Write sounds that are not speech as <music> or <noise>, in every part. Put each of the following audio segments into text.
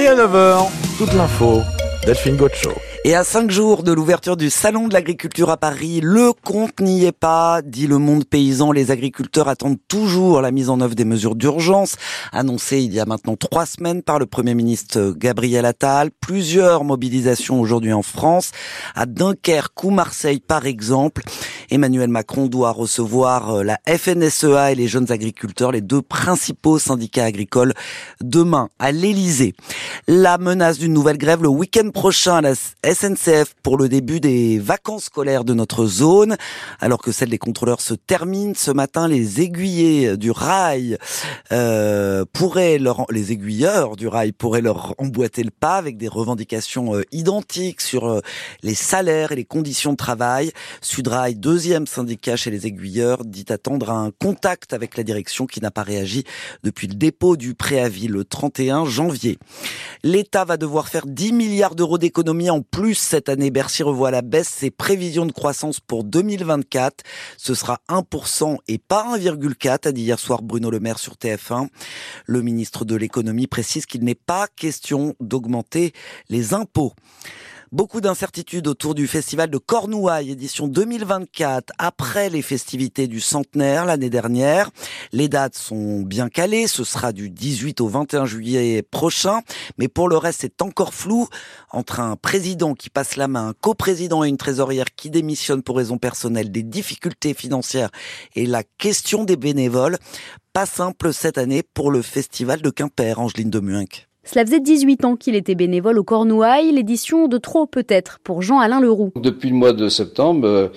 Et à 9h, toute l'info, Delphine Gaucho. Et à cinq jours de l'ouverture du Salon de l'agriculture à Paris, le compte n'y est pas, dit le monde paysan. Les agriculteurs attendent toujours la mise en œuvre des mesures d'urgence annoncées il y a maintenant trois semaines par le Premier ministre Gabriel Attal. Plusieurs mobilisations aujourd'hui en France, à Dunkerque ou Marseille par exemple. Emmanuel Macron doit recevoir euh, la FNSEA et les jeunes agriculteurs, les deux principaux syndicats agricoles, demain à l'Elysée. La menace d'une nouvelle grève le week-end prochain à la SNCF pour le début des vacances scolaires de notre zone. Alors que celle des contrôleurs se termine ce matin, les aiguillés du rail euh, pourraient leur, les aiguilleurs du rail pourraient leur emboîter le pas avec des revendications euh, identiques sur euh, les salaires et les conditions de travail. Sudrail, deuxième syndicat chez les aiguilleurs, dit attendre un contact avec la direction qui n'a pas réagi depuis le dépôt du préavis le 31 janvier. L'État va devoir faire 10 milliards d'euros d'économies en plus cette année. Bercy revoit à la baisse ses prévisions de croissance pour 2024. Ce sera 1% et pas 1,4, a dit hier soir Bruno Le Maire sur TF1. Le ministre de l'économie précise qu'il n'est pas question d'augmenter les impôts. Beaucoup d'incertitudes autour du festival de Cornouailles, édition 2024, après les festivités du centenaire l'année dernière. Les dates sont bien calées, ce sera du 18 au 21 juillet prochain, mais pour le reste c'est encore flou entre un président qui passe la main, un coprésident et une trésorière qui démissionne pour raison personnelle, des difficultés financières et la question des bénévoles. Pas simple cette année pour le festival de Quimper, Angeline de Muinck. Cela faisait 18 ans qu'il était bénévole au Cornouailles, l'édition de trop peut-être pour Jean-Alain Leroux. Depuis le mois de septembre, euh,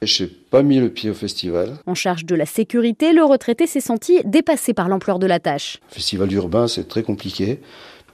je n'ai pas mis le pied au festival. En charge de la sécurité, le retraité s'est senti dépassé par l'ampleur de la tâche. Le festival urbain, c'est très compliqué.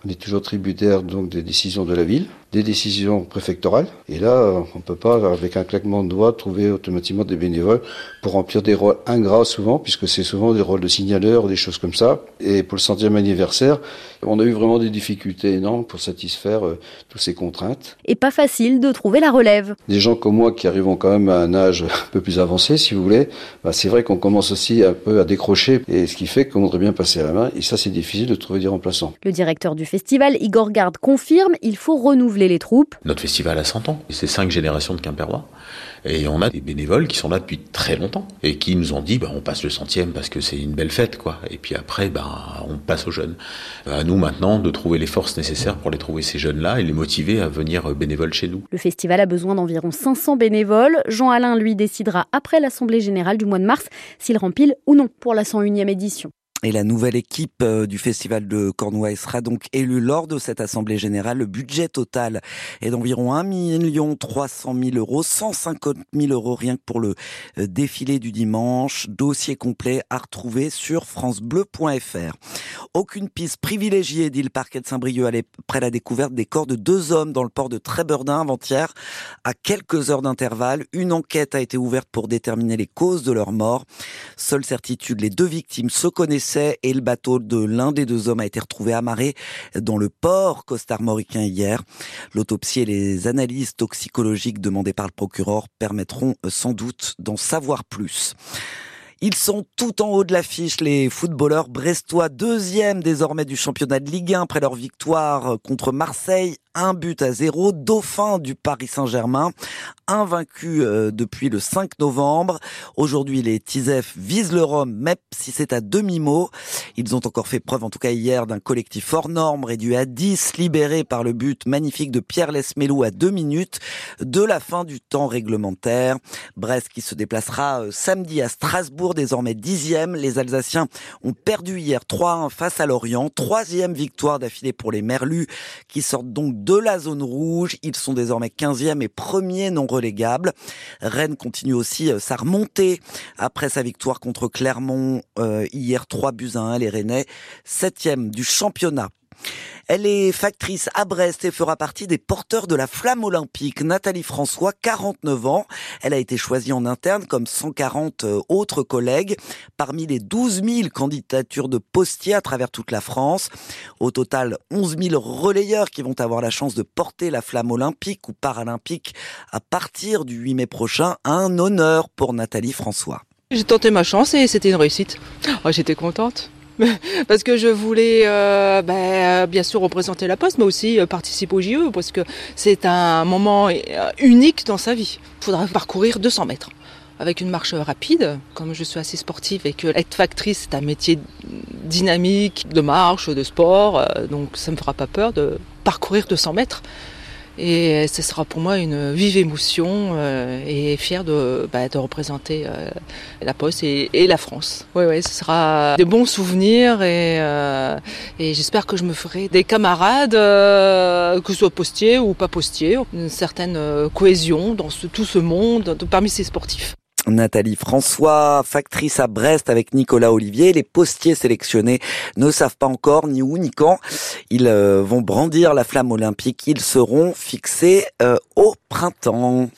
On est toujours tributaire donc des décisions de la ville, des décisions préfectorales. Et là, on ne peut pas, avec un claquement de doigts, trouver automatiquement des bénévoles pour remplir des rôles ingrats souvent, puisque c'est souvent des rôles de signaleurs des choses comme ça. Et pour le centième anniversaire, on a eu vraiment des difficultés énormes pour satisfaire euh, toutes ces contraintes. Et pas facile de trouver la relève. Des gens comme moi qui arrivons quand même à un âge <laughs> un peu plus avancé, si vous voulez, bah c'est vrai qu'on commence aussi un peu à décrocher, et ce qui fait qu'on voudrait bien passer à la main. Et ça, c'est difficile de trouver des remplaçants. Le directeur du festival, Igor Garde, confirme il faut renouveler les troupes. Notre festival a 100 ans, c'est cinq générations de Quimpérois. Et on a des bénévoles qui sont là depuis très longtemps et qui nous ont dit bah, on passe le centième parce que c'est une belle fête quoi. Et puis après bah, on passe aux jeunes. À nous maintenant de trouver les forces nécessaires pour les trouver ces jeunes-là et les motiver à venir bénévoles chez nous. Le festival a besoin d'environ 500 bénévoles. Jean-Alain lui décidera après l'assemblée générale du mois de mars s'il rempile ou non pour la 101e édition. Et la nouvelle équipe euh, du festival de Cornouailles sera donc élue lors de cette assemblée générale. Le budget total est d'environ 1 300 000 euros, 150 000 euros rien que pour le euh, défilé du dimanche. Dossier complet à retrouver sur francebleu.fr. Aucune piste privilégiée, dit le parquet de Saint-Brieuc après la découverte des corps de deux hommes dans le port de Tréberdin avant-hier. À quelques heures d'intervalle, une enquête a été ouverte pour déterminer les causes de leur mort. Seule certitude, les deux victimes se et le bateau de l'un des deux hommes a été retrouvé amarré dans le port costarmoricain hier. L'autopsie et les analyses toxicologiques demandées par le procureur permettront sans doute d'en savoir plus. Ils sont tout en haut de l'affiche, les footballeurs brestois, deuxième désormais du championnat de Ligue 1 après leur victoire contre Marseille, un but à zéro, dauphin du Paris Saint-Germain, invaincu euh, depuis le 5 novembre. Aujourd'hui, les Tizef visent le Rhum, même si c'est à demi-mot. Ils ont encore fait preuve, en tout cas hier, d'un collectif hors norme réduit à 10, libéré par le but magnifique de Pierre Lesmelou à deux minutes de la fin du temps réglementaire. Brest qui se déplacera euh, samedi à Strasbourg, désormais dixième. Les Alsaciens ont perdu hier 3-1 face à Lorient. Troisième victoire d'affilée pour les Merlus qui sortent donc de la zone rouge. Ils sont désormais 15e et premier non relégable. Rennes continue aussi euh, sa remontée après sa victoire contre Clermont euh, hier 3 buts à 1. Les Rennais 7e du championnat. Elle est factrice à Brest et fera partie des porteurs de la flamme olympique. Nathalie François, 49 ans. Elle a été choisie en interne comme 140 euh, autres collègues parmi les 12 000 candidatures de postiers à travers toute la France. Au total, 11 000 relayeurs qui vont avoir la chance de porter la flamme olympique ou paralympique à partir du 8 mai prochain. Un honneur pour Nathalie François. J'ai tenté ma chance et c'était une réussite. Oh, J'étais contente. <laughs> parce que je voulais euh, ben, bien sûr représenter la Poste, mais aussi euh, participer au JE, parce que c'est un moment euh, unique dans sa vie. Il faudra parcourir 200 mètres avec une marche rapide. Comme je suis assez sportive et que être factrice, c'est un métier dynamique, de marche, de sport, donc ça me fera pas peur de parcourir 200 mètres. Et ce sera pour moi une vive émotion euh, et fière de, bah, de représenter euh, la Poste et, et, la France. Oui, oui, ce sera des bons souvenirs et, euh, et j'espère que je me ferai des camarades, que ce soit postiers ou pas postiers, une certaine cohésion dans ce, tout ce monde parmi ces sportifs. Nathalie François, factrice à Brest avec Nicolas Olivier. Les postiers sélectionnés ne savent pas encore ni où ni quand. Ils vont brandir la flamme olympique. Ils seront fixés au printemps.